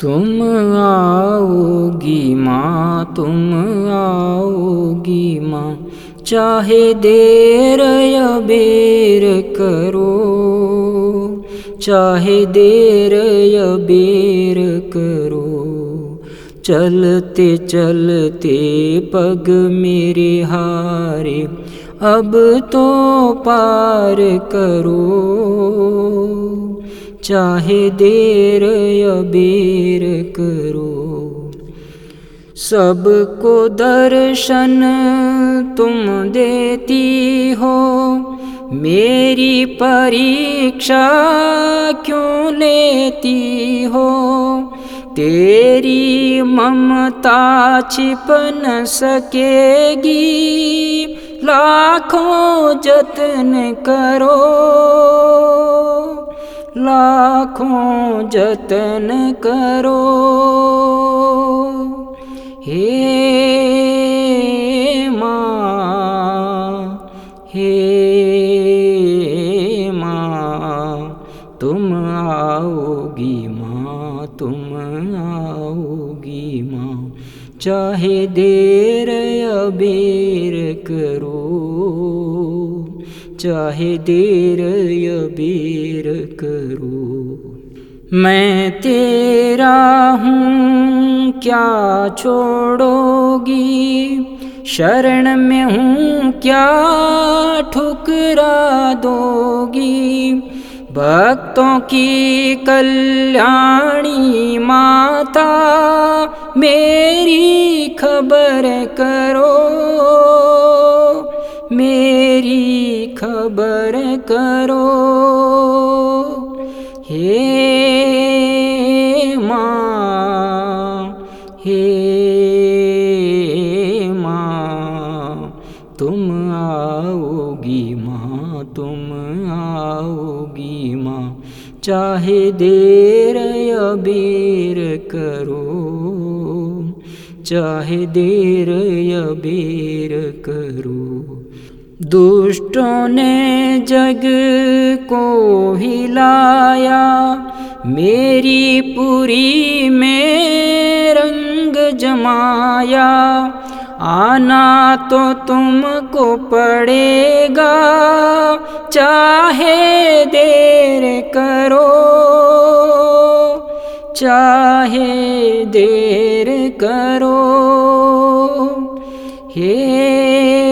तुम आओगी माँ, तुम आओगी माँ। चाहे देर या बेर करो, चाहे देर या बेर करो। चलते चलते पग मेरे हारे, अब तो पार करो। चाहे देर या बेर करो। सबको दर्शन तुम देती हो। मेरी परीक्षा क्यों लेती हो? तेरी ममता छिप न सकेगी। लाखों जतन करो। लाखों जतन करो। हे माँ हे माँ, तुम आओगी माँ, तुम आओगी माँ। चाहे देर या करो चाहे देर या करो। मैं तेरा हूँ, क्या छोड़ोगी? शरण में हूँ, क्या ठुकरा दोगी? भक्तों की कल्याणी माता, मेरी खबर करो। खबर करो। हे माँ हे माँ, तुम आओगी माँ, तुम आओगी माँ। चाहे देर या करो, चाहे देर या करो। दुष्टों ने जग को हिलाया मेरी पुरी में रंग जमाया। आना तो तुमको पड़ेगा, चाहे देर करो। चाहे देर करो। हे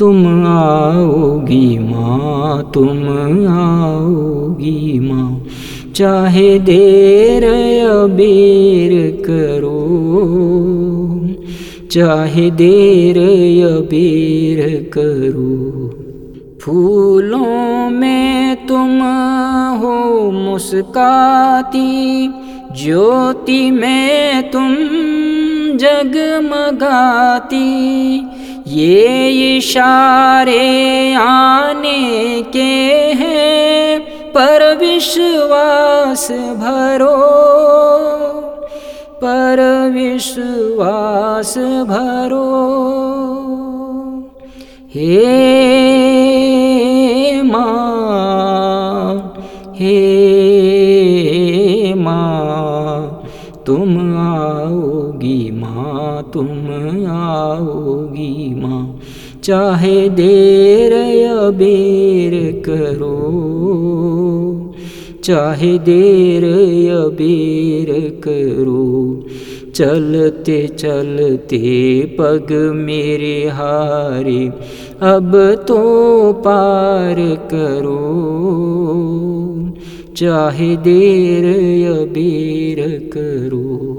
तुम आओगी माँ, तुम आओगी माँ। चाहे देर या बेर करो, चाहे देर या बेर करो। फूलों में तुम हो मुस्काती, ज्योति में तुम जगमगाती। ये इशारे आने के हैं, पर विश्वास भरो। पर विश्वास भरो। हे माँ हे माँ तुम आओगी माँ, तुम आओगी माँ। चाहे देर या बेर करो, चाहे देर या बेर करो, चलते चलते पग मेरे हारे, अब तो पार करो। चाहे देर या बेर करो।